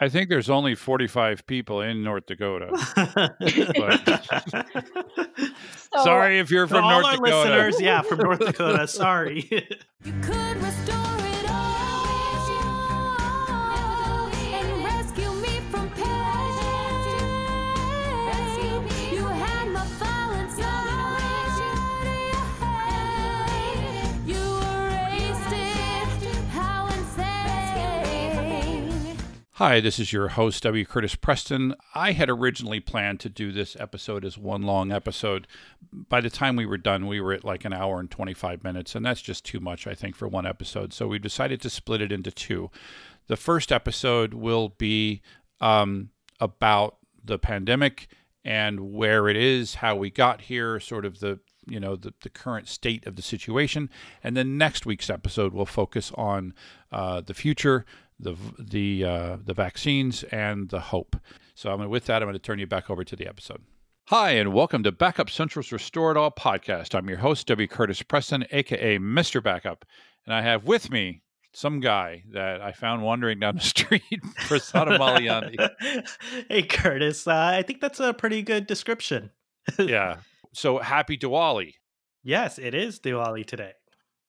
I think there's only 45 people in North Dakota. So, Sorry if you're For from all North our Dakota. listeners, yeah, from North Dakota. Sorry. Hi, this is your host, W. Curtis Preston. I had originally planned to do this episode as one long episode. By the time we were done, we were at like an hour and 25 minutes, and that's just too much, I think, for one episode. So we decided to split it into two. The first episode will be um, about the pandemic and where it is, how we got here, sort of the you know the, the current state of the situation, and then next week's episode will focus on uh, the future, the the uh, the vaccines, and the hope. So I'm gonna, with that, I'm going to turn you back over to the episode. Hi, and welcome to Backup Central's Restore It All podcast. I'm your host, W. Curtis Preston, aka Mr. Backup, and I have with me some guy that I found wandering down the street, Prasanna Malayandi. hey, Curtis. Uh, I think that's a pretty good description. Yeah. So happy Diwali. Yes, it is Diwali today.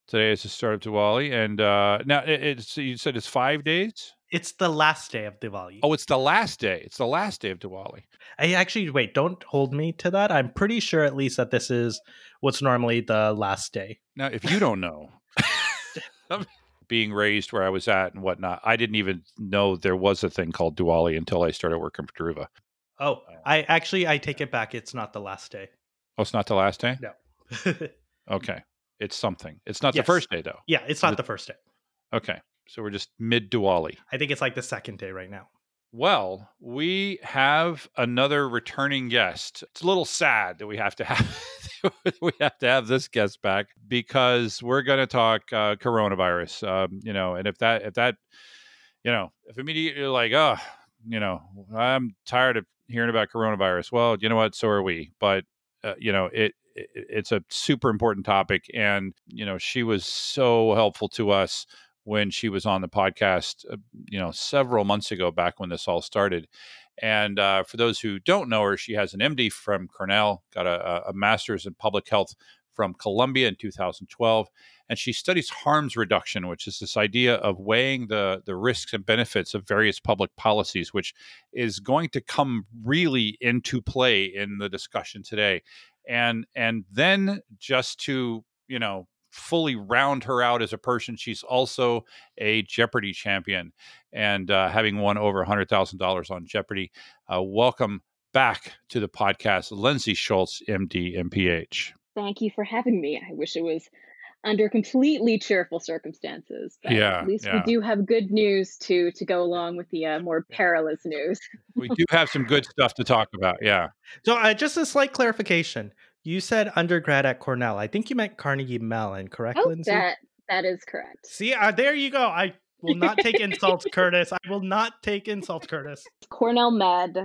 Today is the start of Diwali, and uh, now it, it's you said it's five days. It's the last day of Diwali. Oh, it's the last day. It's the last day of Diwali. I actually wait. Don't hold me to that. I'm pretty sure at least that this is what's normally the last day. Now, if you don't know, being raised where I was at and whatnot, I didn't even know there was a thing called Diwali until I started working for Druva. Oh, I actually I take it back. It's not the last day. Oh, it's not the last day. No. Okay, it's something. It's not Yes. the first day though. yeah, it's not the first day. Okay, so we're just mid Diwali. I think it's like the second day right now. Well, we have another returning guest. It's a little sad that we have to have we have to have this guest back because we're going to talk uh, coronavirus. Um, you know, and if that if that you know if immediately you're like, oh, you know, I'm tired of hearing about coronavirus. Well, you know what? So are we. But uh, you know, it it's a super important topic, and you know, she was so helpful to us when she was on the podcast, uh, you know, several months ago, back when this all started. And uh, for those who don't know her, she has an MD from Cornell, got a, a master's in public health from Columbia in 2012, and she studies harms reduction, which is this idea of weighing the the risks and benefits of various public policies, which is going to come really into play in the discussion today. And and then just to you know fully round her out as a person. She's also a Jeopardy champion and uh, having won over $100,000 on Jeopardy. Uh, welcome back to the podcast, Lindsay Schultz, MD, MPH. Thank you for having me. I wish it was under completely cheerful circumstances. But Yeah, At least yeah. we do have good news to to go along with the uh, more perilous news. We do have some good stuff to talk about. Yeah. So, uh, just a slight clarification. You said undergrad at Cornell. I think you meant Carnegie Mellon, correct, Oh, Lindsay? that that is correct. See, uh, there you go. I will not take insults, Curtis. I will not take insults, Curtis. Cornell Med,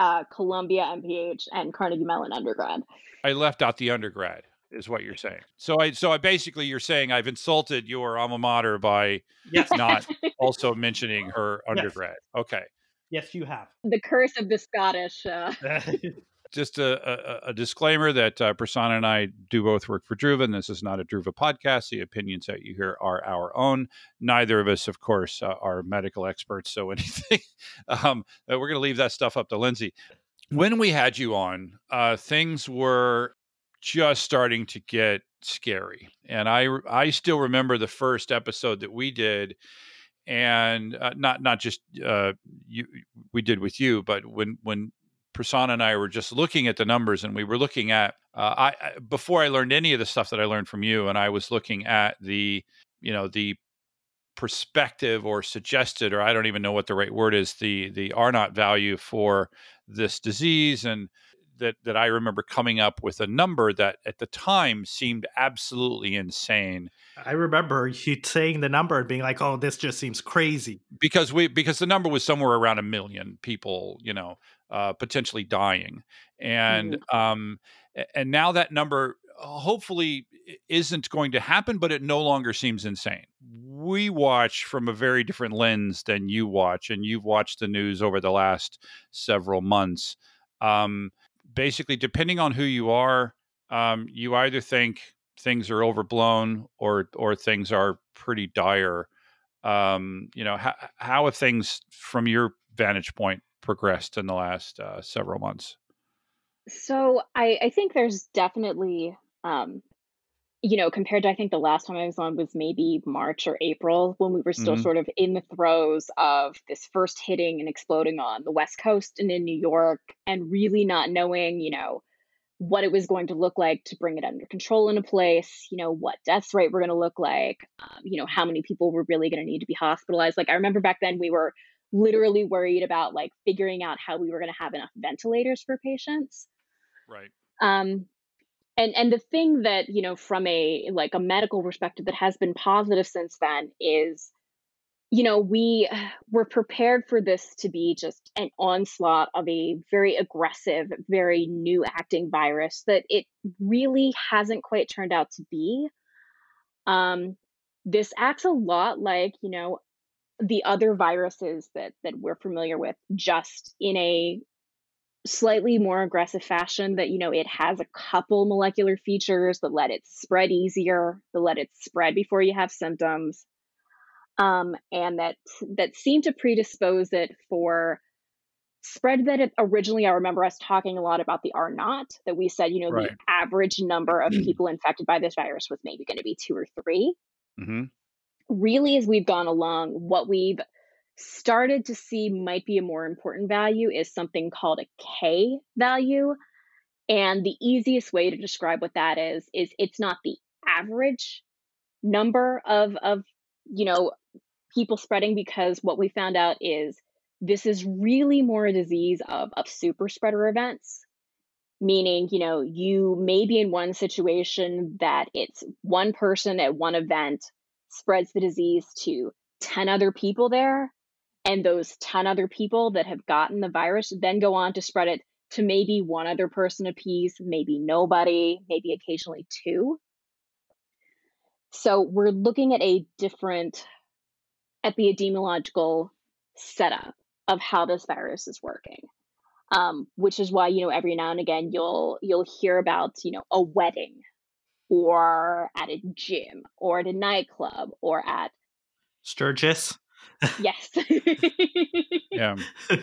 uh, Columbia MPH, and Carnegie Mellon undergrad. I left out the undergrad. Is what you're saying. So I so I basically you're saying I've insulted your alma mater by Yes, not also mentioning her undergrad. Okay. yes, you have. the curse of the Scottish. Uh, just a, a, a disclaimer that uh, Prasanna and I do both work for Druva, and this is not a Druva podcast. The opinions that you hear are our own. Neither of us, of course, uh, are medical experts, so anything. um, uh, we're going to leave that stuff up to Lindsay. When we had you on, uh, things were just starting to get scary, and I I still remember the first episode that we did. And uh, not not just uh, you we did with you, but when when Prasanna and I were just looking at the numbers, and we were looking at uh, I, before I learned any of the stuff that I learned from you, and I was looking at the you know the perspective or suggested, or I don't even know what the right word is, the the R naught value for this disease, and that that I remember coming up with a number that at the time seemed absolutely insane I remember you saying the number and being like, "Oh, this just seems crazy." because we because the number was somewhere around a million people you know uh, potentially dying and um and now that number hopefully isn't going to happen, but it no longer seems insane. We watch from a very different lens than you watch, and you've watched the news over the last several months. Um, basically, depending on who you are, um, you either think things are overblown or or things are pretty dire. Um, you know, how, how have things from your vantage point progressed in the last uh, several months? So I, I think there's definitely, um, you know, compared to I think the last time I was on was maybe March or April when we were still Mhm. sort of in the throes of this first hitting and exploding on the West Coast and in New York, and really not knowing, you know, what it was going to look like to bring it under control in a place, you know, what deaths rate were going to look like, um, you know, how many people were really going to need to be hospitalized. Like I remember back then we were literally worried about like figuring out how we were going to have enough ventilators for patients Right. um and and the thing that you know from a like a medical perspective that has been positive since then is you know we were prepared for this to be just an onslaught of a very aggressive very new acting virus that it really hasn't quite turned out to be. Um this acts a lot like you know the other viruses that that we're familiar with just in a slightly more aggressive fashion that you know it has a couple molecular features that let it spread easier that let it spread before you have symptoms um, and that that seem to predispose it for spread that it originally i remember us talking a lot about the r naught that we said you know Right. the average number of people infected by this virus was maybe going to be two or three hmm really as we've gone along what we've started to see might be a more important value is something called a k value. And the easiest way to describe what that is is it's not the average number of of you know people spreading because what we found out is this is really more a disease of of super spreader events. Meaning you know you may be in one situation that it's one person at one event spreads the disease to 10 other people there and those 10 other people that have gotten the virus then go on to spread it to maybe one other person apiece maybe nobody maybe occasionally two so we're looking at a different epidemiological setup of how this virus is working um, which is why you know every now and again you'll you'll hear about you know a wedding or at a gym or at a nightclub or at Sturgis. Yes Yeah.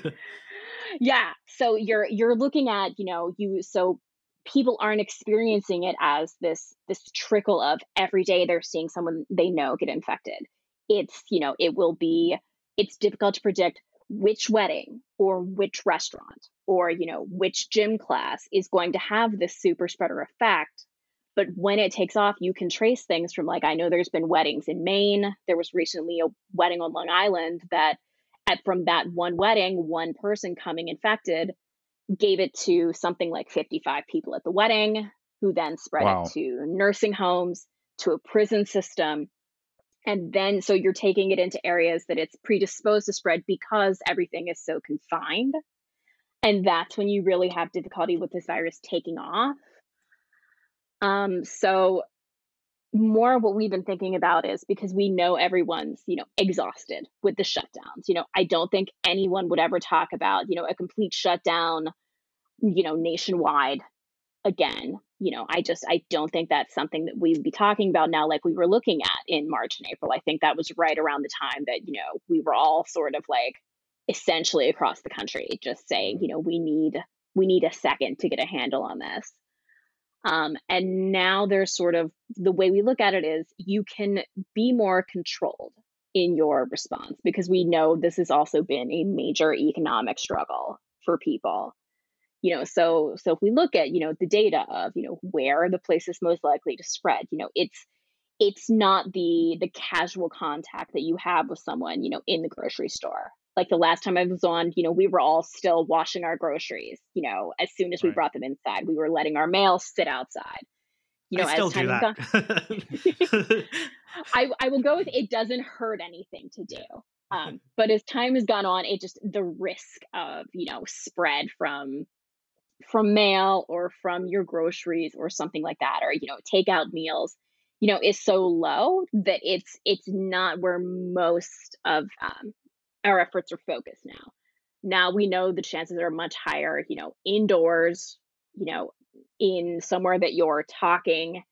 yeah so you're you're looking at you know you so people aren't experiencing it as this this trickle of every day they're seeing someone they know get infected it's you know it will be it's difficult to predict which wedding or which restaurant or you know which gym class is going to have this super spreader effect but when it takes off you can trace things from like i know there's been weddings in maine. There was recently a wedding on long island that at from that one wedding one person coming infected gave it to something like 55 people at the wedding who then spread Wow. it to nursing homes to a prison system. And then so you're taking it into areas that it's predisposed to spread because everything is so confined. And that's when you really have difficulty with this virus taking off um so more what we've been thinking about is because we know everyone's you know exhausted with the shutdowns you know i don't think anyone would ever talk about you know a complete shutdown you know nationwide again you know i just i don't think that's something that we'd be talking about now like we were looking at in march and april. I think that was right around the time that you know we were all sort of like essentially across the country just saying you know we need we need a second to get a handle on this um, and now there's sort of the way we look at it is you can be more controlled in your response because we know this has also been a major economic struggle for people. You know so so if we look at you know the data of you know where the places most likely to spread you know it's it's not the the casual contact that you have with someone you know in the grocery store like the last time i was on you know we were all still washing our groceries you know as soon as we brought them inside we were letting our mail sit outside you know I as time has gone. I, I will go with it doesn't hurt anything to do. Um, but as time has gone on, it just the risk of you know spread from from mail or from your groceries or something like that or you know takeout meals you know is so low that it's it's not where most of um, our efforts are focused now now we know the chances are much higher you know indoors you know in somewhere that you're talking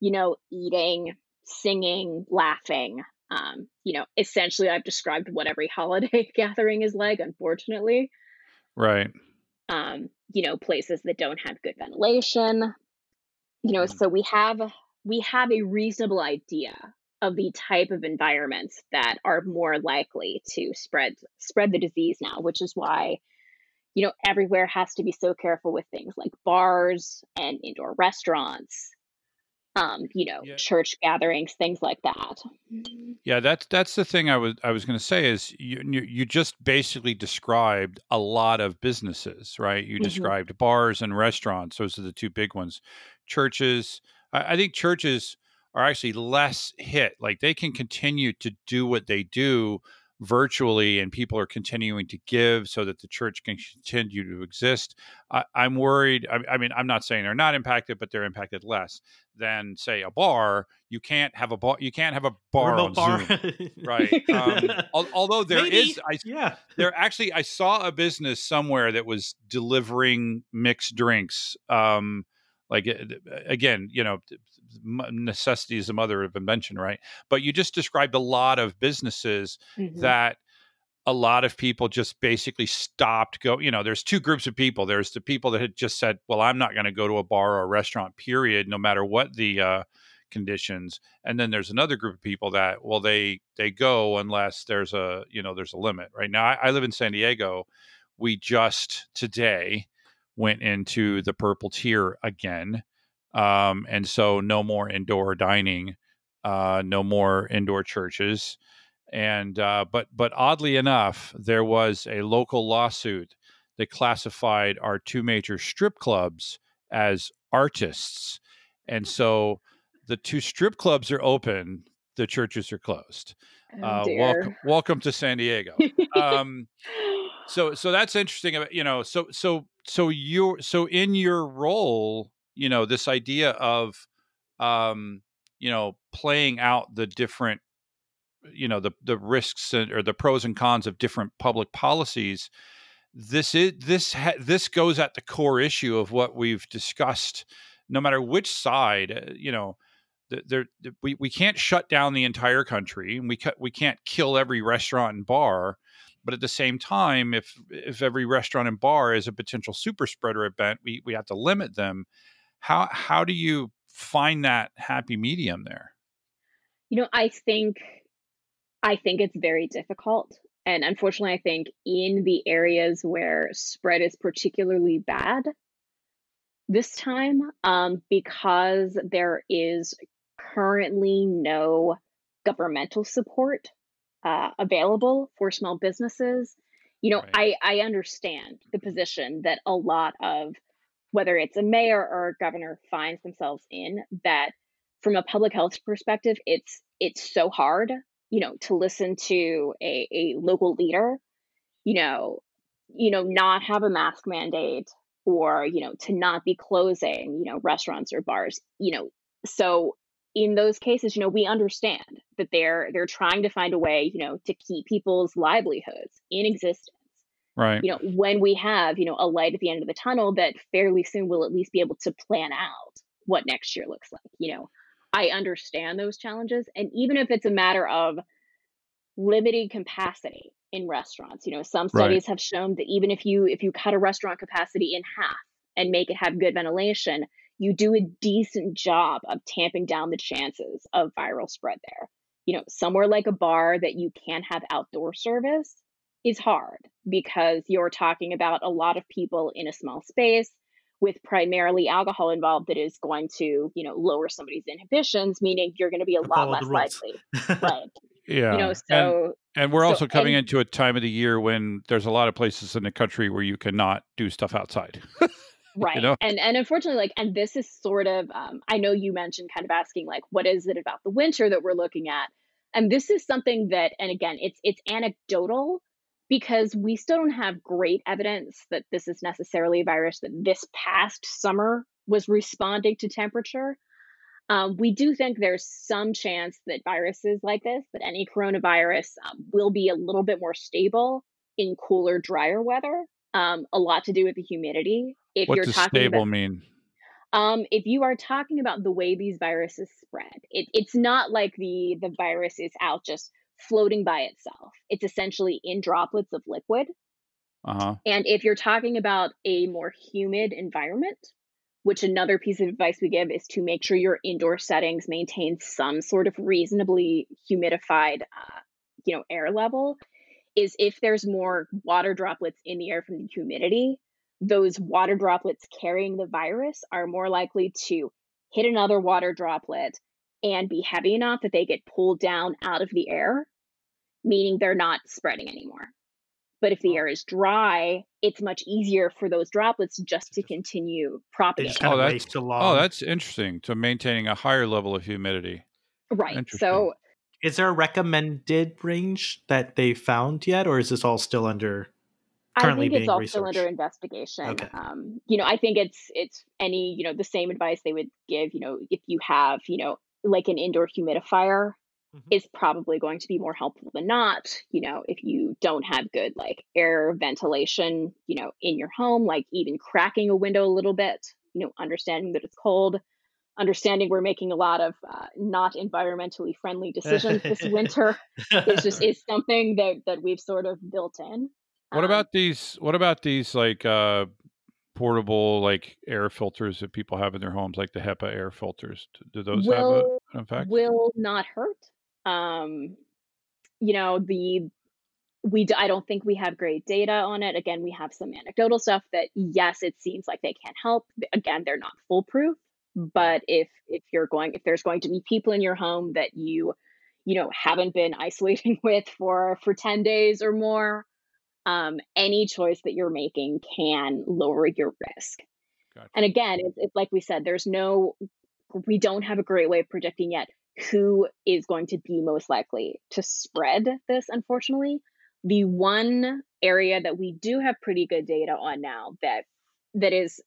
you know eating singing laughing um, you know essentially i've described what every holiday gathering is like unfortunately Right. um, you know, places that don't have good ventilation. You know, Mm. so we have we have a reasonable idea of the type of environments that are more likely to spread spread the disease now, which is why you know everywhere has to be so careful with things like bars and indoor restaurants, um, you know, Yeah. church gatherings, things like that. Yeah, that's that's the thing I was I was going to say is you, you you just basically described a lot of businesses, right? You Mhm. described bars and restaurants; those are the two big ones. Churches, I, I think churches are actually less hit; like they can continue to do what they do virtually, and people are continuing to give so that the church can continue to exist. I, I'm worried. I, I mean, I'm not saying they're not impacted, but they're impacted less than say a bar. You can't have a bar. You can't have a bar Remote on Zoom. Right. Um, al- although there is, Maybe. I yeah. there actually I saw a business somewhere that was delivering mixed drinks. Um, like uh, again, you know, necessity is the mother of invention, right? But you just described a lot of businesses Mhm. that a lot of people just basically stopped go you know there's two groups of people there's the people that had just said well i'm not going to go to a bar or a restaurant period no matter what the uh, conditions and then there's another group of people that well they they go unless there's a you know there's a limit right now i, I live in san diego we just today went into the purple tier again um, and so no more indoor dining uh, no more indoor churches and uh, but but oddly enough, there was a local lawsuit that classified our two major strip clubs as artists, and so the two strip clubs are open, the churches are closed. Oh, Uh, welcome, welcome to San Diego. Um, so so that's interesting. You know, so so so you so in your role, you know, this idea of um, you know playing out the different you know the the risks and, or the pros and cons of different public policies this is this ha, this goes at the core issue of what we've discussed no matter which side uh, you know th- there th- we, we can't shut down the entire country and we ca- we can't kill every restaurant and bar but at the same time if if every restaurant and bar is a potential super spreader event we we have to limit them how how do you find that happy medium there You know, I think I think it's very difficult. And unfortunately, I think in the areas where spread is particularly bad this time, um, because there is currently no governmental support uh, available for small businesses. You know, I, I understand the position that a lot of, whether it's a mayor or a governor, finds themselves in, that from a public health perspective, it's it's so hard you know to listen to a, a local leader you know you know not have a mask mandate or you know to not be closing you know restaurants or bars you know so in those cases you know we understand that they're they're trying to find a way you know to keep people's livelihoods in existence. Right. You know when we have you know a light at the end of the tunnel that fairly soon we'll at least be able to plan out what next year looks like you know i understand those challenges. And even if it's a matter of limiting capacity in restaurants you know some Right. studies have shown that even if you if you cut a restaurant capacity in half and make it have good ventilation you do a decent job of tamping down the chances of viral spread there. You know somewhere like a bar that you can have outdoor service is hard because you're talking about a lot of people in a small space with primarily alcohol involved that is going to you know lower somebody's inhibitions meaning you're going to be a lot Follow less likely. Right. Yeah you know And- so And we're So- also coming and- into a time of the year when there's a lot of places in the country where you cannot do stuff outside. right know? and and unfortunately like and this is sort of um, i know you mentioned kind of asking like what is it about the winter that we're looking at and this is something that and again it's it's anecdotal because we still don't have great evidence that this is necessarily a virus that this past summer was responding to temperature. Um, we do think there's some chance that viruses like this, that any coronavirus um, will be a little bit more stable in cooler, drier weather. Um, a lot to do with the humidity. If what you're does talking stable about, mean? um, if you are talking about the way these viruses spread, it, it's not like the the virus is out just floating by itself. It's essentially in droplets of liquid. Uh huh. And if you're talking about a more humid environment, which another piece of advice we give is to make sure your indoor settings maintain some sort of reasonably humidified, uh, you know, air level, is if there's more water droplets in the air from the humidity, those water droplets carrying the virus are more likely to hit another water droplet and be heavy enough that they get pulled down out of the air, meaning they're not spreading anymore. But if the air is dry, it's much easier for those droplets just to continue propagating. just kind Oh, that's- along. Oh, that's interesting. So maintaining a higher level of humidity. Right. So Is there a recommended range that they found yet, or is this all still under? I currently think it's being all still under investigation. Okay. Um, you know, I think it's it's any you know the same advice they would give. You know, if you have you know like an indoor humidifier, Mhm. is probably going to be more helpful than not. You know, if you don't have good like air ventilation, you know, in your home, like even cracking a window a little bit. You know, understanding that it's cold. Understanding we're making a lot of uh, not environmentally friendly decisions this winter is just is something that that we've sort of built in. What Um, about these? What about these like uh, portable like air filters that people have in their homes, like the HEPA air filters? Do- those have a, Will- an effect? will not hurt. Um, you know, the we I don't think we have great data on it. Again, we have some anecdotal stuff that yes, it seems like they can help. Again, they're not foolproof. But if if you're going if there's going to be people in your home that you you know haven't been isolating with for for 10 days or more um, any choice that you're making can lower your risk Gotcha. and again it's, it's like we said there's no we don't have a great way of predicting yet who is going to be most likely to spread this unfortunately the one area that we do have pretty good data on now that that is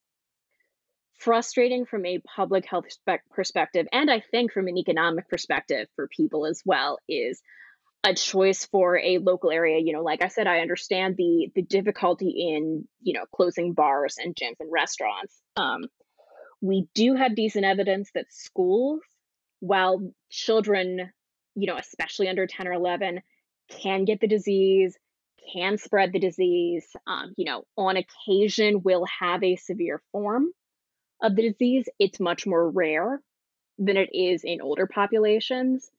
frustrating from a public health spec- perspective and i think from an economic perspective for people as well is a choice for a local area. You know like i said i understand the the difficulty in you know closing bars and gyms and restaurants. Um, we do have decent evidence that schools while children you know especially under 10 or 11 can get the disease can spread the disease um, you know on occasion will have a severe form of the disease it's much more rare than it is in older populations.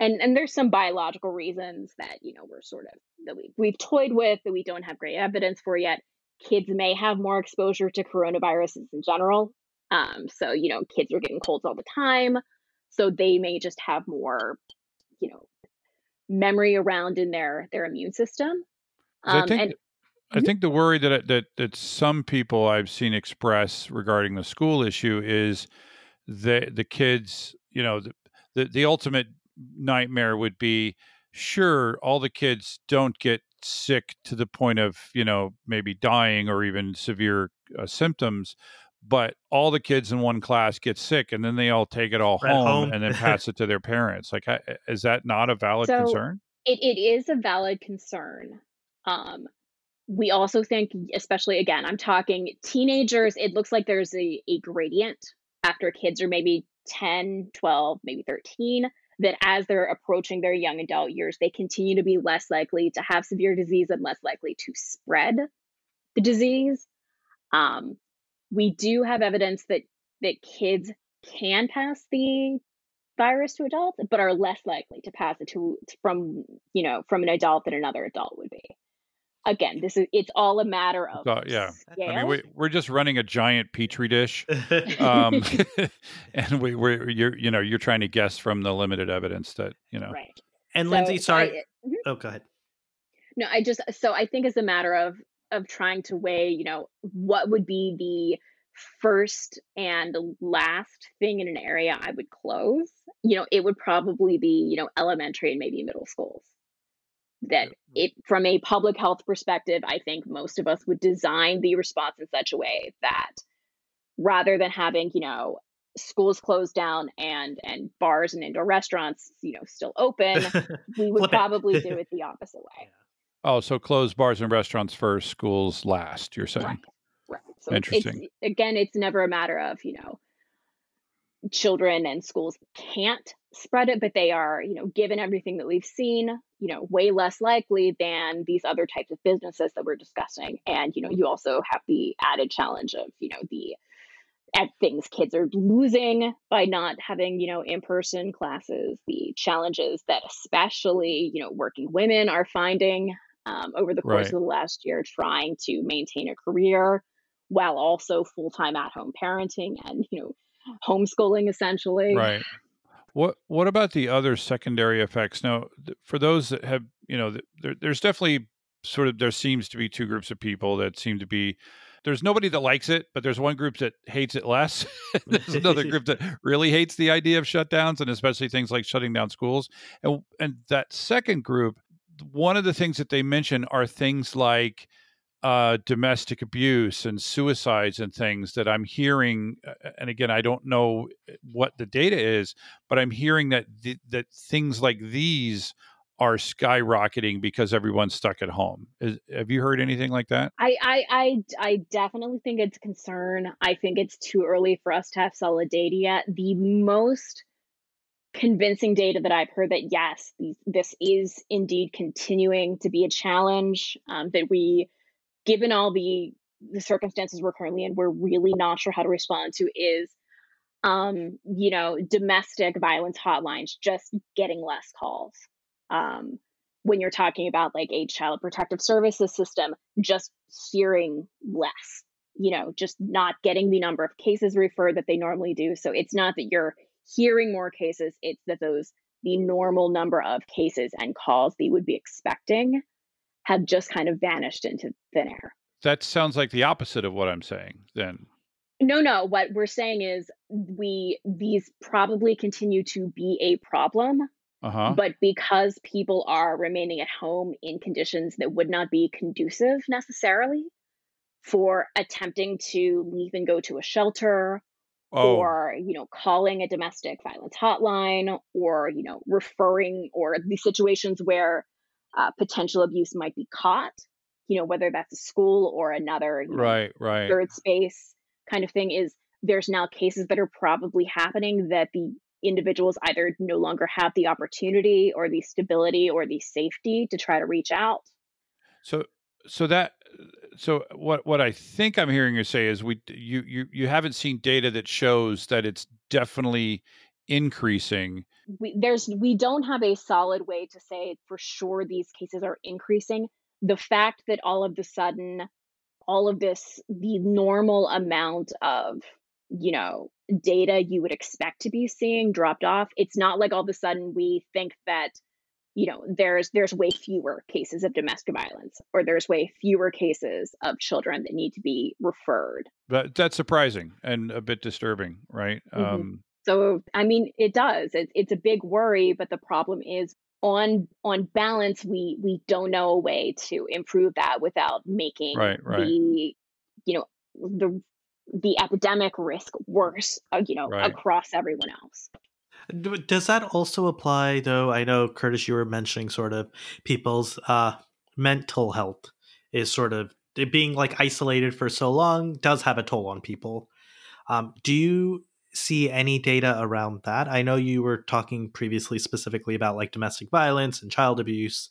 And and there's some biological reasons that you know we're sort of that we, we've toyed with that we don't have great evidence for yet. Kids may have more exposure to coronaviruses in general. Um, so you know kids are getting colds all the time. So they may just have more you know memory around in their their immune system. 'Cause I um, think and I think the worry that that that some people I've seen express regarding the school issue is the the kids, you know, the the, the ultimate nightmare would be sure all the kids don't get sick to the point of, you know, maybe dying or even severe uh, symptoms, but all the kids in one class get sick and then they all take it all home, home. and then pass it to their parents. Like is that not a valid So- concern? it, it is a valid concern. Um, we also think, especially again, I'm talking teenagers, it looks like there's a, a gradient after kids are maybe 10, 12, maybe 13, that as they're approaching their young adult years, they continue to be less likely to have severe disease and less likely to spread the disease. Um, we do have evidence that that kids can pass the virus to adults, but are less likely to pass it to from you know from an adult than another adult. Again, this is it's all a matter of Uh, yeah. scale. I mean, we, we're just running a giant petri dish um, and we, we're you're you know you're trying to guess from the limited evidence that you know right. and So- Lindsay, sorry. I- mhm. oh, go ahead. No, I just so I think it's a matter of of trying to weigh, you know, what would be the first and last thing in an area I would close. You know, it would probably be, you know, elementary and maybe middle schools. That it from a public health perspective i think most of us would design the response in such a way that rather than having you know schools closed down and and bars and indoor restaurants you know still open we would probably do it the opposite way Oh, so close bars and restaurants first, schools last. You're saying? Right. right so Interesting. it's again it's never a matter of you know children and schools can't spread it but they are you know given everything that we've seen you know way less likely than these other types of businesses that we're discussing and you know you also have the added challenge of you know the at things kids are losing by not having you know in-person classes the challenges that especially you know working women are finding um, over the course Right. of the last year trying to maintain a career while also full-time at-home parenting and you know homeschooling essentially Right. What What about the other secondary effects? Now, th- for those that have, you know, th- there, there's definitely sort of there seems to be two groups of people that seem to be. There's nobody that likes it, but there's one group that hates it less. there's another group that really hates the idea of shutdowns, and especially things like shutting down schools. And and that second group, one of the things that they mention are things like uh, domestic abuse and suicides and things that I'm hearing. uh, And again, I don't know uh, what the data is, but I'm hearing that th- that things like these are skyrocketing because everyone's stuck at home. Is, have you heard anything like that? I, I I I definitely think it's a concern. I think it's too early for us to have solid data yet. The most convincing data that I've heard that yes, these, this is indeed continuing to be a challenge. Um, that we, given all the the circumstances we're currently in, we're really not sure how to respond to is, um, you know, domestic violence hotlines just getting less calls. Um, when you're talking about like a child protective services system, just hearing less, you know, just not getting the number of cases referred that they normally do. So it's not that you're hearing more cases, it's that those, the normal number of cases and calls that you would be expecting have just kind of vanished into thin air. That sounds like the opposite of what I'm saying. Then, No, no, what we're saying is we, these probably continue to be a problem uh huh. but because people are remaining at home in conditions that would not be conducive necessarily for attempting to leave and go to a shelter Oh, or you know calling a domestic violence hotline or you know referring or the situations where uh, potential abuse might be caught you know whether that's a school or another you know, right, right. third space kind of thing is there's now cases that are probably happening that the individuals either no longer have the opportunity or the stability or the safety to try to reach out So so that so what what I think I'm hearing you say is we you you you haven't seen data that shows that it's definitely increasing. we, there's we don't have a solid way to say for sure these cases are increasing the fact that all of the sudden all of this the normal amount of you know data you would expect to be seeing dropped off it's not like all of a sudden we think that you know there's there's way fewer cases of domestic violence or there's way fewer cases of children that need to be referred But that's surprising and a bit disturbing, right? Mhm. Um So I mean, it does. It, it's a big worry, but the problem is on on balance, we we don't know a way to improve that without making Right, right. the you know the the epidemic risk worse, uh, you know, Right. across everyone else. Does that also apply, though? I know, Curtis, you were mentioning sort of people's uh, mental health is sort of it being like isolated for so long does have a toll on people. Um, do you see any data around that? I know you were talking previously specifically about like domestic violence and child abuse.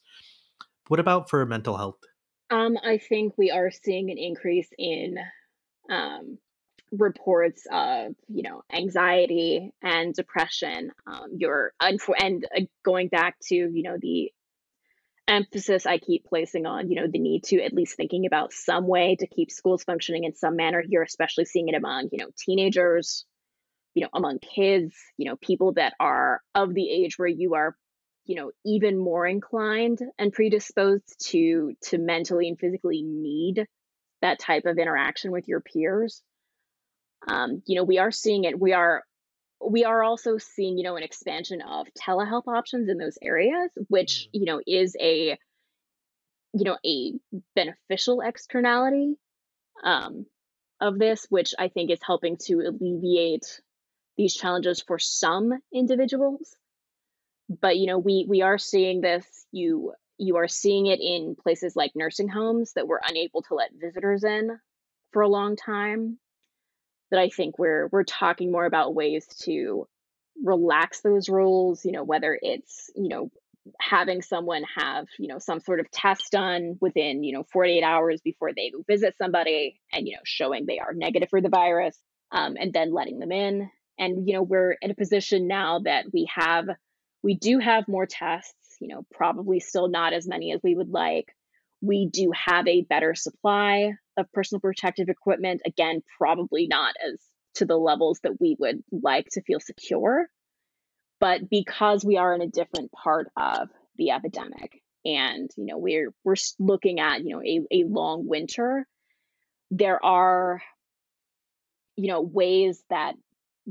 What about for mental health? Um, I think we are seeing an increase in um, reports of you know anxiety and depression. Um, you're and uh, going back to you know the emphasis I keep placing on you know the need to at least thinking about some way to keep schools functioning in some manner. You're especially seeing it among you know teenagers, you know among kids, you know people that are of the age where you are you know even more inclined and predisposed to to mentally and physically need that type of interaction with your peers. Um, you know we are seeing it we are we are also seeing you know an expansion of telehealth options in those areas which you know is a you know, a beneficial externality um, of this, which I think is helping to alleviate these challenges for some individuals. But you know, we we are seeing this. You you are seeing it in places like nursing homes that were unable to let visitors in for a long time. That I think we're we're talking more about ways to relax those rules. You know, whether it's you know having someone have you know some sort of test done within you know 48 hours before they visit somebody and you know showing they are negative for the virus um, and then letting them in and you know we're in a position now that we have we do have more tests you know probably still not as many as we would like. We do have a better supply of personal protective equipment again probably not as to the levels that we would like to feel secure but because we are in a different part of the epidemic and you know we're we're looking at you know a, a long winter there are you know ways that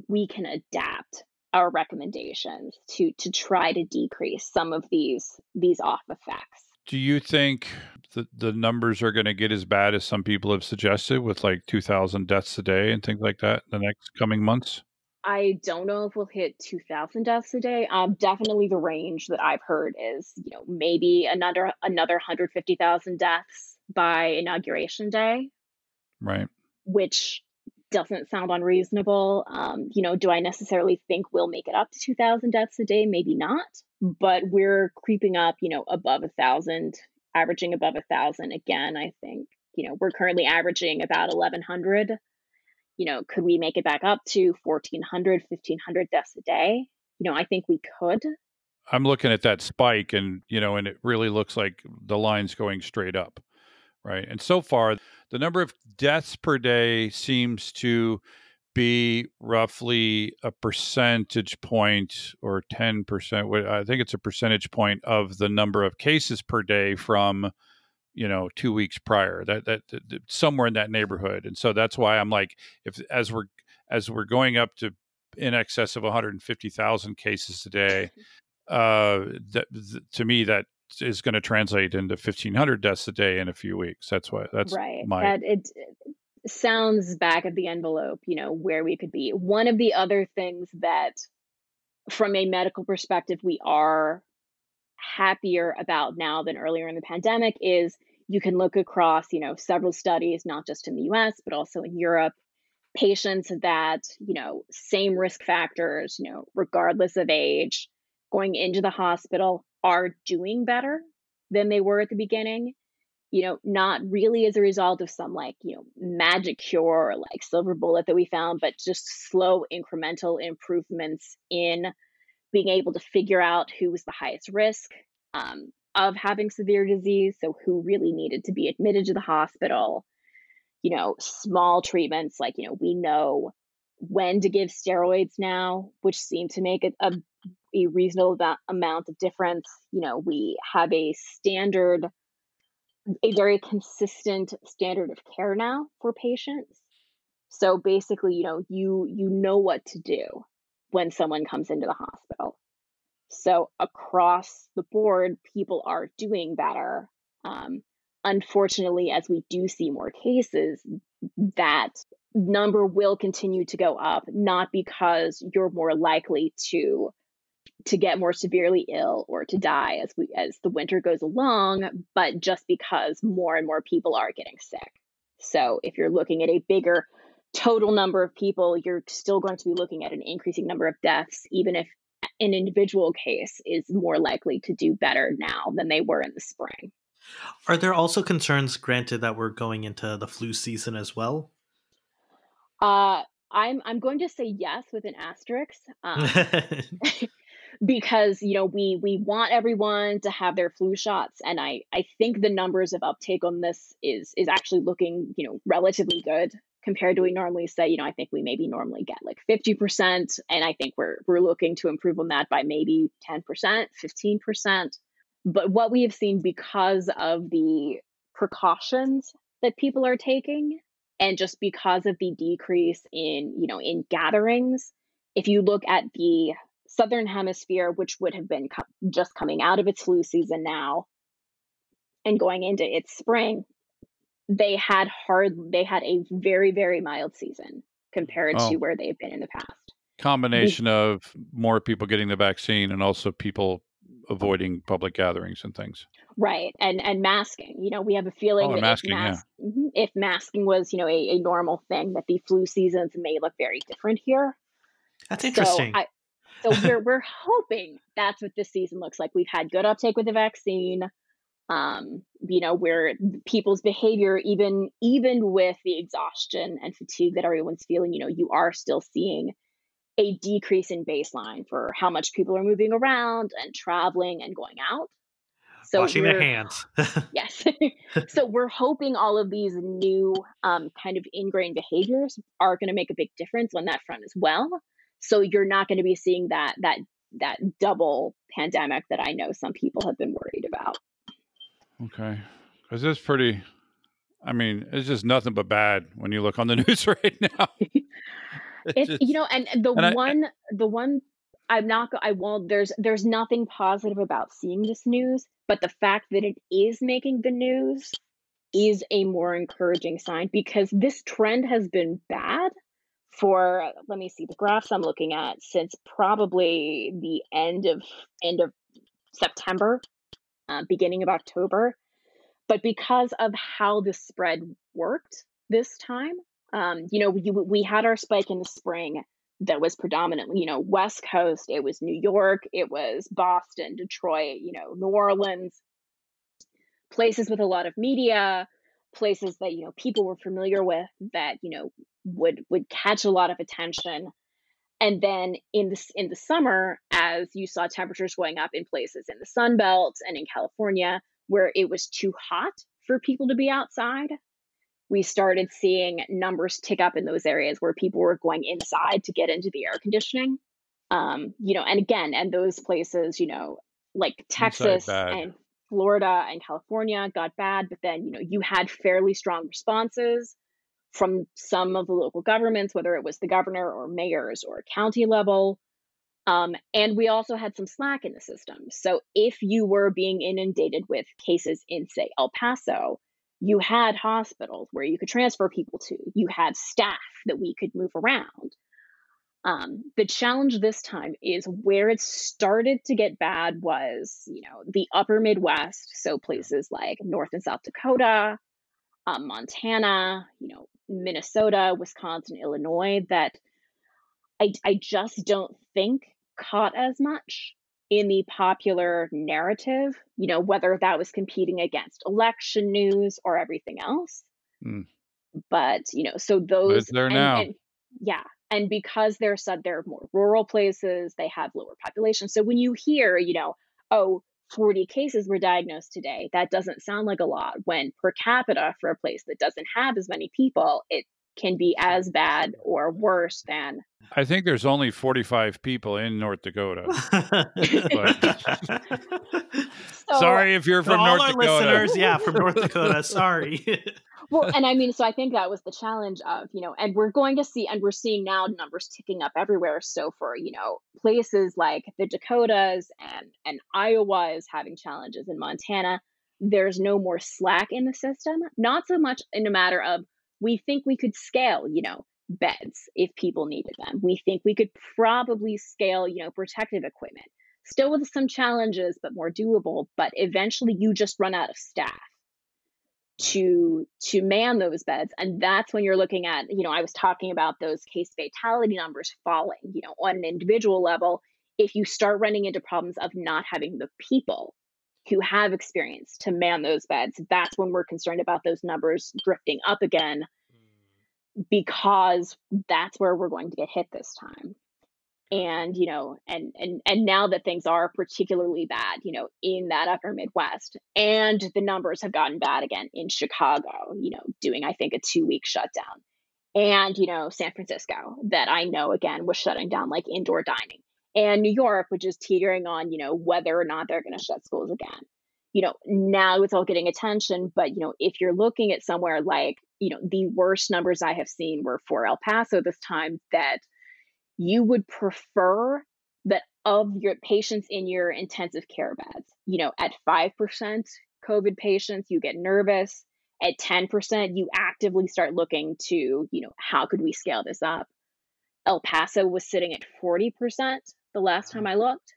we can adapt our recommendations to to try to decrease some of these these off effects Do you think the, the numbers are going to get as bad as some people have suggested with like 2,000 deaths a day and things like that in the next coming months? I don't know if we'll hit 2,000 deaths a day. Um, definitely the range that I've heard is, you know, maybe another another 150,000 deaths by inauguration day, Right. which doesn't sound unreasonable. Um, you know, do I necessarily think we'll make it up to 2,000 deaths a day? Maybe not, but we're creeping up, you know, above a thousand, averaging above a thousand again. I think, you know, we're currently averaging about 1,100 you know, could we make it back up to 1,400, 1,500 deaths a day? You know, I think we could. I'm looking at that spike and, you know, and it really looks like the line's going straight up. Right. And so far, the number of deaths per day seems to be roughly a percentage point or 10%. I think it's a percentage point of the number of cases per day from, you know, two weeks prior. That, that, that somewhere in that neighborhood. And so that's why I'm like, if as we're as we're going up to in excess of 150,000 cases a day, uh, that th- to me that is going to translate into 1,500 deaths a day in a few weeks. That's why that's right. my That it it sounds back at the envelope, you know, where we could be. One of the other things that, from a medical perspective, we are happier about now than earlier in the pandemic is you can look across, you know, several studies, not just in the US, but also in Europe, patients that, you know, same risk factors, you know, regardless of age, going into the hospital are doing better than they were at the beginning. You know, not really as a result of some like, you know, magic cure or like silver bullet that we found, but just slow incremental improvements in being able to figure out who was the highest risk um, of having severe disease. So, who really needed to be admitted to the hospital. You know, small treatments like, you know, we know when to give steroids now, which seem to make a, a, reasonable amo- amount of difference. You know, we have a standard, a very consistent standard of care now for patients. So basically, you know, you you know what to do when someone comes into the hospital. So across the board, people are doing better. Um, unfortunately, as we do see more cases, that number will continue to go up, not because you're more likely to to get more severely ill or to die as we as the winter goes along, but just because more and more people are getting sick. So if you're looking at a bigger total number of people, you're still going to be looking at an increasing number of deaths, even if an individual case is more likely to do better now than they were in the spring. Are there also concerns, granted that we're going into the flu season as well? Uh, I'm I'm going to say yes with an asterisk. Um, because you know we we want everyone to have their flu shots and i i think the numbers of uptake on this is is actually looking you know relatively good compared to we normally say you know i think we maybe normally get like 50% and i think we're we're looking to improve on that by maybe 10% 15% but what we have seen because of the precautions that people are taking and just because of the decrease in you know in gatherings if you look at the southern hemisphere which would have been co- just coming out of its flu season now and going into its spring, they had hard they had a very very mild season compared Oh. to where they've been in the past. Combination of more people getting the vaccine and also people avoiding public gatherings and things. Right, and and masking. You know, we have a feeling Oh, that masking, if, yeah. mas- Mhm. if masking was, you know, a, a normal thing, that the flu seasons may look very different here. That's interesting. So, I, so we're we're hoping that's what this season looks like. We've had good uptake with the vaccine. Um, you know, where people's behavior, even even with the exhaustion and fatigue that everyone's feeling, you know, you are still seeing a decrease in baseline for how much people are moving around and traveling and going out. So Washing their hands. Yes. so we're hoping all of these new um, kind of ingrained behaviors are going to make a big difference on that front as well. So you're not going to be seeing that that that double pandemic that I know some people have been worried about. Okay. Because it's pretty, I mean, it's just nothing but bad when you look on the news right now. It's just- you know, and the and I- one the one I'm not I won't there's there's nothing positive about seeing this news, but the fact that it is making the news is a more encouraging sign because this trend has been bad for let me see the graphs I'm looking at since probably the end of end of September, uh, beginning of October. But because of how the spread worked this time, um, you know, we, we had our spike in the spring that was predominantly, you know, West Coast. It was New York, it was Boston, Detroit, you know, New Orleans, places with a lot of media, places that you know people were familiar with that you know would would catch a lot of attention. And then in the in the summer, as you saw temperatures going up in places in the Sun Belt and in California where it was too hot for people to be outside, we started seeing numbers tick up in those areas where people were going inside to get into the air conditioning. Um, you know, and again, and those places, you know, like Texas and Florida and California got bad, but then, you know, you had fairly strong responses from some of the local governments, whether it was the governor or mayors or county level. Um, and we also had some slack in the system. So if you were being inundated with cases in, say, El Paso, you had hospitals where you could transfer people to, you had staff that we could move around. Um, the challenge this time is where it started to get bad was, you know, the upper Midwest, so places like North and South Dakota, um, Montana, you know, Minnesota, Wisconsin, Illinois, that I, I just don't think caught as much in the popular narrative, you know, whether that was competing against election news or everything else. Hmm. But, you know, so those. there and- now. and- yeah. And because they're said they're more rural places, they have lower population. So when you hear, you know, oh, 40 cases were diagnosed today, that doesn't sound like a lot. When per capita for a place that doesn't have as many people, it can be as bad or worse than I think there's only 45 people in North Dakota. So- Sorry if you're For from all North our Dakota. listeners, yeah, from North Dakota. Sorry. well and i mean so i think that was the challenge of you know and we're going to see and we're seeing now numbers ticking up everywhere so for you know places like the dakotas and and iowa is having challenges in montana there's no more slack in the system not so much in a matter of we think we could scale you know beds if people needed them. We think we could probably scale you know protective equipment. Still with some challenges but more doable but eventually you just run out of staff to to man those beds. And that's when you're looking at you know i was talking about those case fatality numbers falling you know on an individual level if you start running into problems of not having the people who have experience to man those beds that's when we're concerned about those numbers drifting up again because that's where we're going to get hit this time. And you know and and and now that things are particularly bad you know in that upper midwest and the numbers have gotten bad again in chicago you know doing i think a two week shutdown. And you know san francisco that i know again was shutting down like indoor dining and new york which is teetering on you know whether or not they're going to shut schools again you know now it's all getting attention but you know if you're looking at somewhere like you know the worst numbers i have seen were for el paso this time that you would prefer that of your patients in your intensive care beds, you know, at 5%, COVID patients, you get nervous. At 10%, you actively start looking to, you know, how could we scale this up? El Paso was sitting at 40% the last time I looked.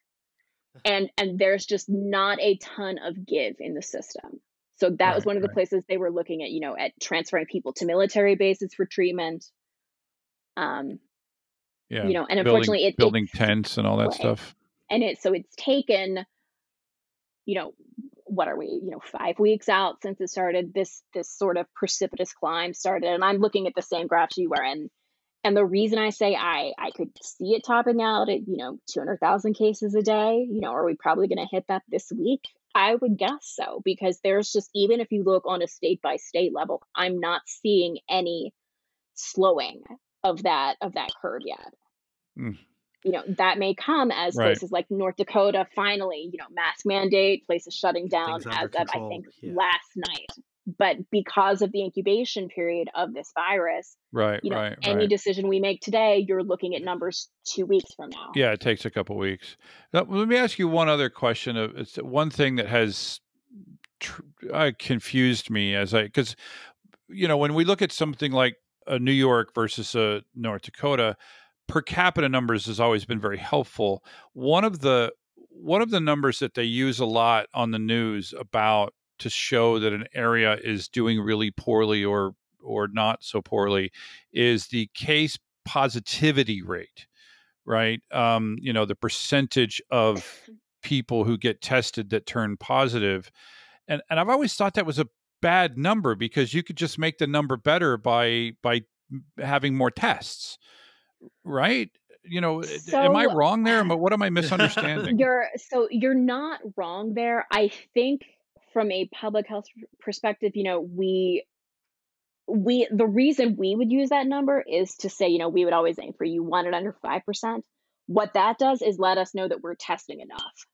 And and there's just not a ton of give in the system. So that was one of the right. places they were looking at, you know, at transferring people to military bases for treatment. Um, Yeah. you know, and building, unfortunately it, building it's tents and all that right. stuff. and it so it's taken you know what are we you know five weeks out since it started this this sort of precipitous climb started and i'm looking at the same graphs you were in and the reason i say i i could see it topping out at you know 200000 cases a day you know are we probably going to hit that this week i would guess so because there's just even if you look on a state by state level i'm not seeing any slowing of that of that curve yet Mm. you know that may come as Right. places like north dakota finally you know mask mandate places shutting down as under of i think yeah. last night but because of the incubation period of this virus Right, you know right, any right. decision we make today you're looking at numbers two weeks from now Yeah, it takes a couple weeks. Now, let me ask you one other question. Of it's one thing that has tr- uh, confused me as I because you know when we look at something like a New York versus a North Dakota, per capita numbers has always been very helpful. One of the one of the numbers that they use a lot on the news about to show that an area is doing really poorly or or not so poorly is the case positivity rate right? Um you know the percentage of people who get tested that turn positive. And and i've always thought that was a bad number because you could just make the number better by by having more tests right? You know am i wrong there? but what am i misunderstanding? You're so you're not wrong there. I think from a public health perspective, you know, we we the reason we would use that number is to say, you know, we would always aim for you want it under five percent. What that does is let us know that we're testing enough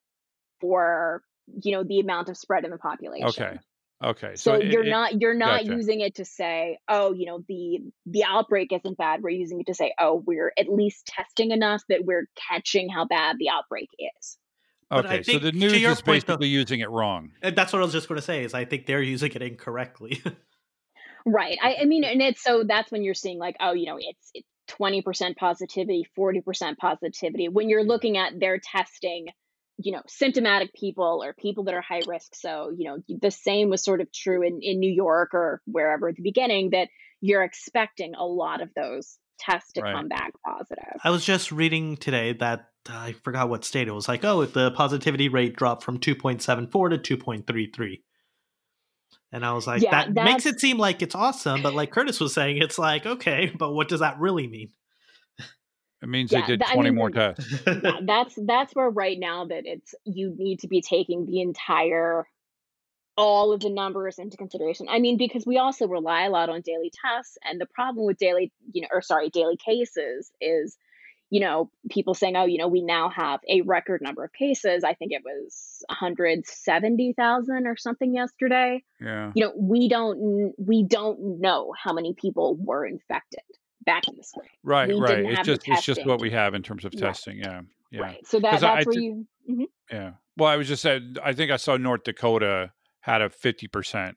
for you know the amount of spread in the population. okay okay So, it- you're it- not you're not gotcha. using it to say, oh, you know, the the outbreak isn't bad. We're using it to say, oh, we're at least testing enough that we're catching how bad the outbreak is. But I okay so the to news is point, though- basically using it wrong And that's what I was just going to say. Is I think they're using it incorrectly. Right. I, I mean, and it's so that's when you're seeing like, oh, you know, it's it's twenty percent positivity, forty percent positivity. When you're looking at their testing, you know, symptomatic people or people that are high risk. So, you know, the same was sort of true in in New York or wherever at the beginning that you're expecting a lot of those tests to Right. come back positive. I was just reading today that uh, I forgot what state it was. Like, oh, the positivity rate dropped from 2.74 to 2.33. And I was like, Yeah, that makes it seem like it's awesome, but like Curtis was saying, it's like, okay, but what does that really mean? it means Yeah, they did that- I 20 mean, more tests yeah, that's that's where right now that it's you need to be taking the entire all of the numbers into consideration. I mean, because we also rely a lot on daily tests, and the problem with daily, you know, or sorry, daily cases is, you know, people saying, oh, you know, we now have a record number of cases. I think it was 170,000 or something yesterday. yeah You know, we don't we don't know how many people were infected back in the spring. right we right it's just it's just what we have in terms of Right. testing yeah yeah Right. So that that's I where you mhm. Yeah. Well, I was just saying, I think I saw North Dakota had a 50%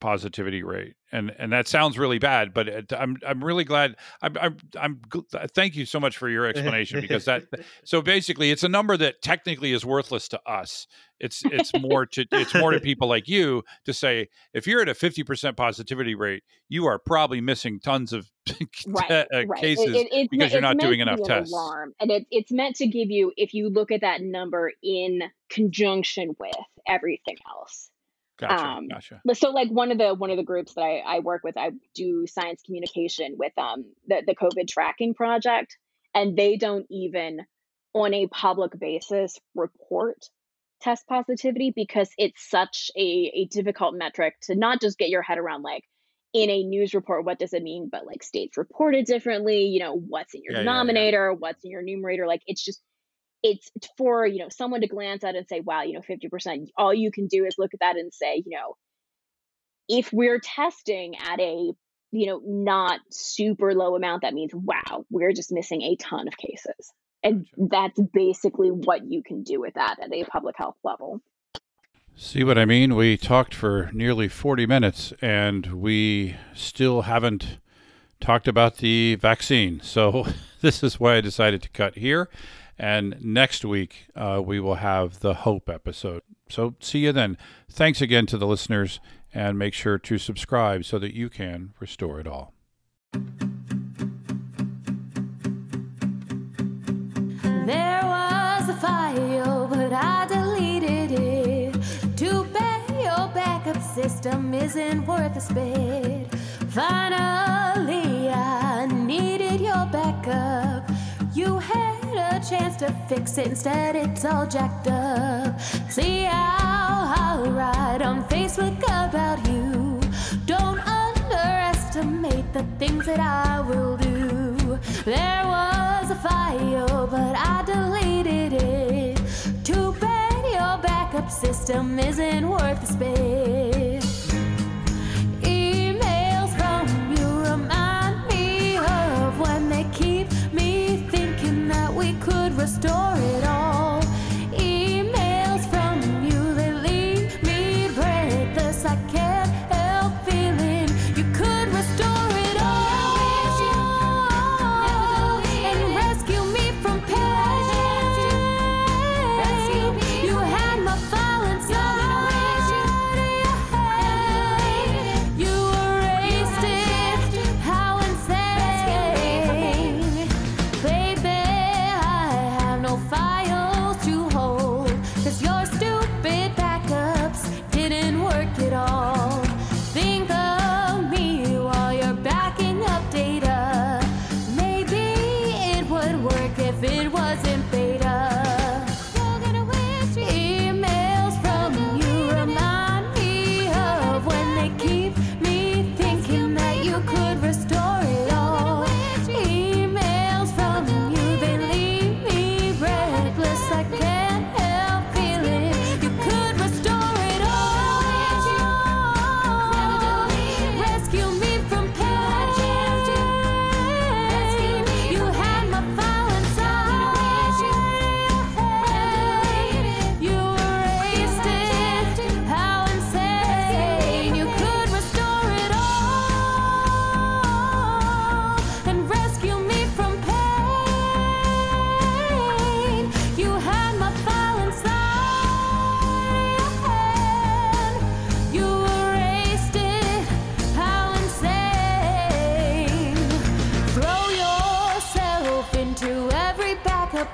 positivity rate. And and that sounds really bad, but it, I'm I'm really glad I'm I'm, I'm gl- thank you so much for your explanation because that so basically it's a number that technically is worthless to us. It's it's more to it's more to people like you to say if you're at a 50% positivity rate, you are probably missing tons of right, uh, right. Cases it- it's because you're not doing enough tests. Alarm, and it, it's meant to give you, if you look at that number in conjunction with everything else. Gotcha. Um, gotcha. But So, like one of the one of the groups that I, I work with, I do science communication with um the the COVID tracking project, and they don't even on a public basis report test positivity because it's such a, a difficult metric to not just get your head around like in a news report what does it mean but like states reported differently you know what's in your Yeah, yeah, yeah. denominator what's in your numerator like it's just it's for you know someone to glance at and say wow you know 50% all you can do is look at that and say you know if we're testing at a you know not super low amount that means wow we're just missing a ton of cases and that's basically what you can do with that at a public health level See what I mean? We talked for nearly 40 minutes and we still haven't talked about the vaccine. So, this is why I decided to cut here. And next week, uh, we will have the Hope episode. So, see you then. Thanks again to the listeners, and make sure to subscribe so that you can restore it all. There was a file, but I deleted it. Too bad your backup system isn't worth a spit. Finally, I needed your backup. You had a chance to fix it, instead, it's all jacked up. See how I'll write on Facebook about you. Don't underestimate the things that I will do. There was a file, but I deleted it. Too bad your backup system isn't worth the spit. Restore it all.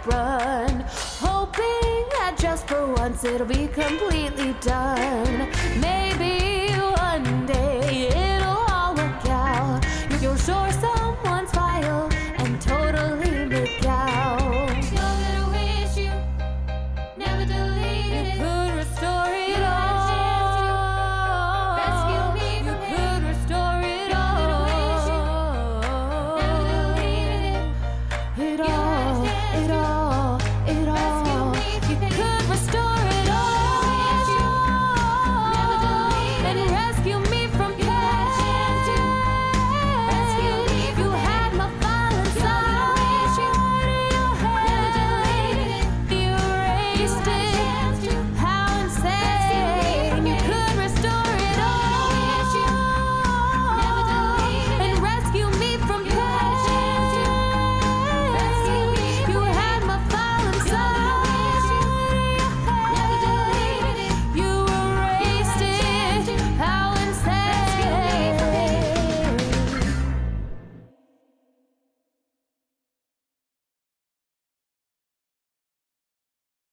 Run, hoping that just for once it'll be completely done. Maybe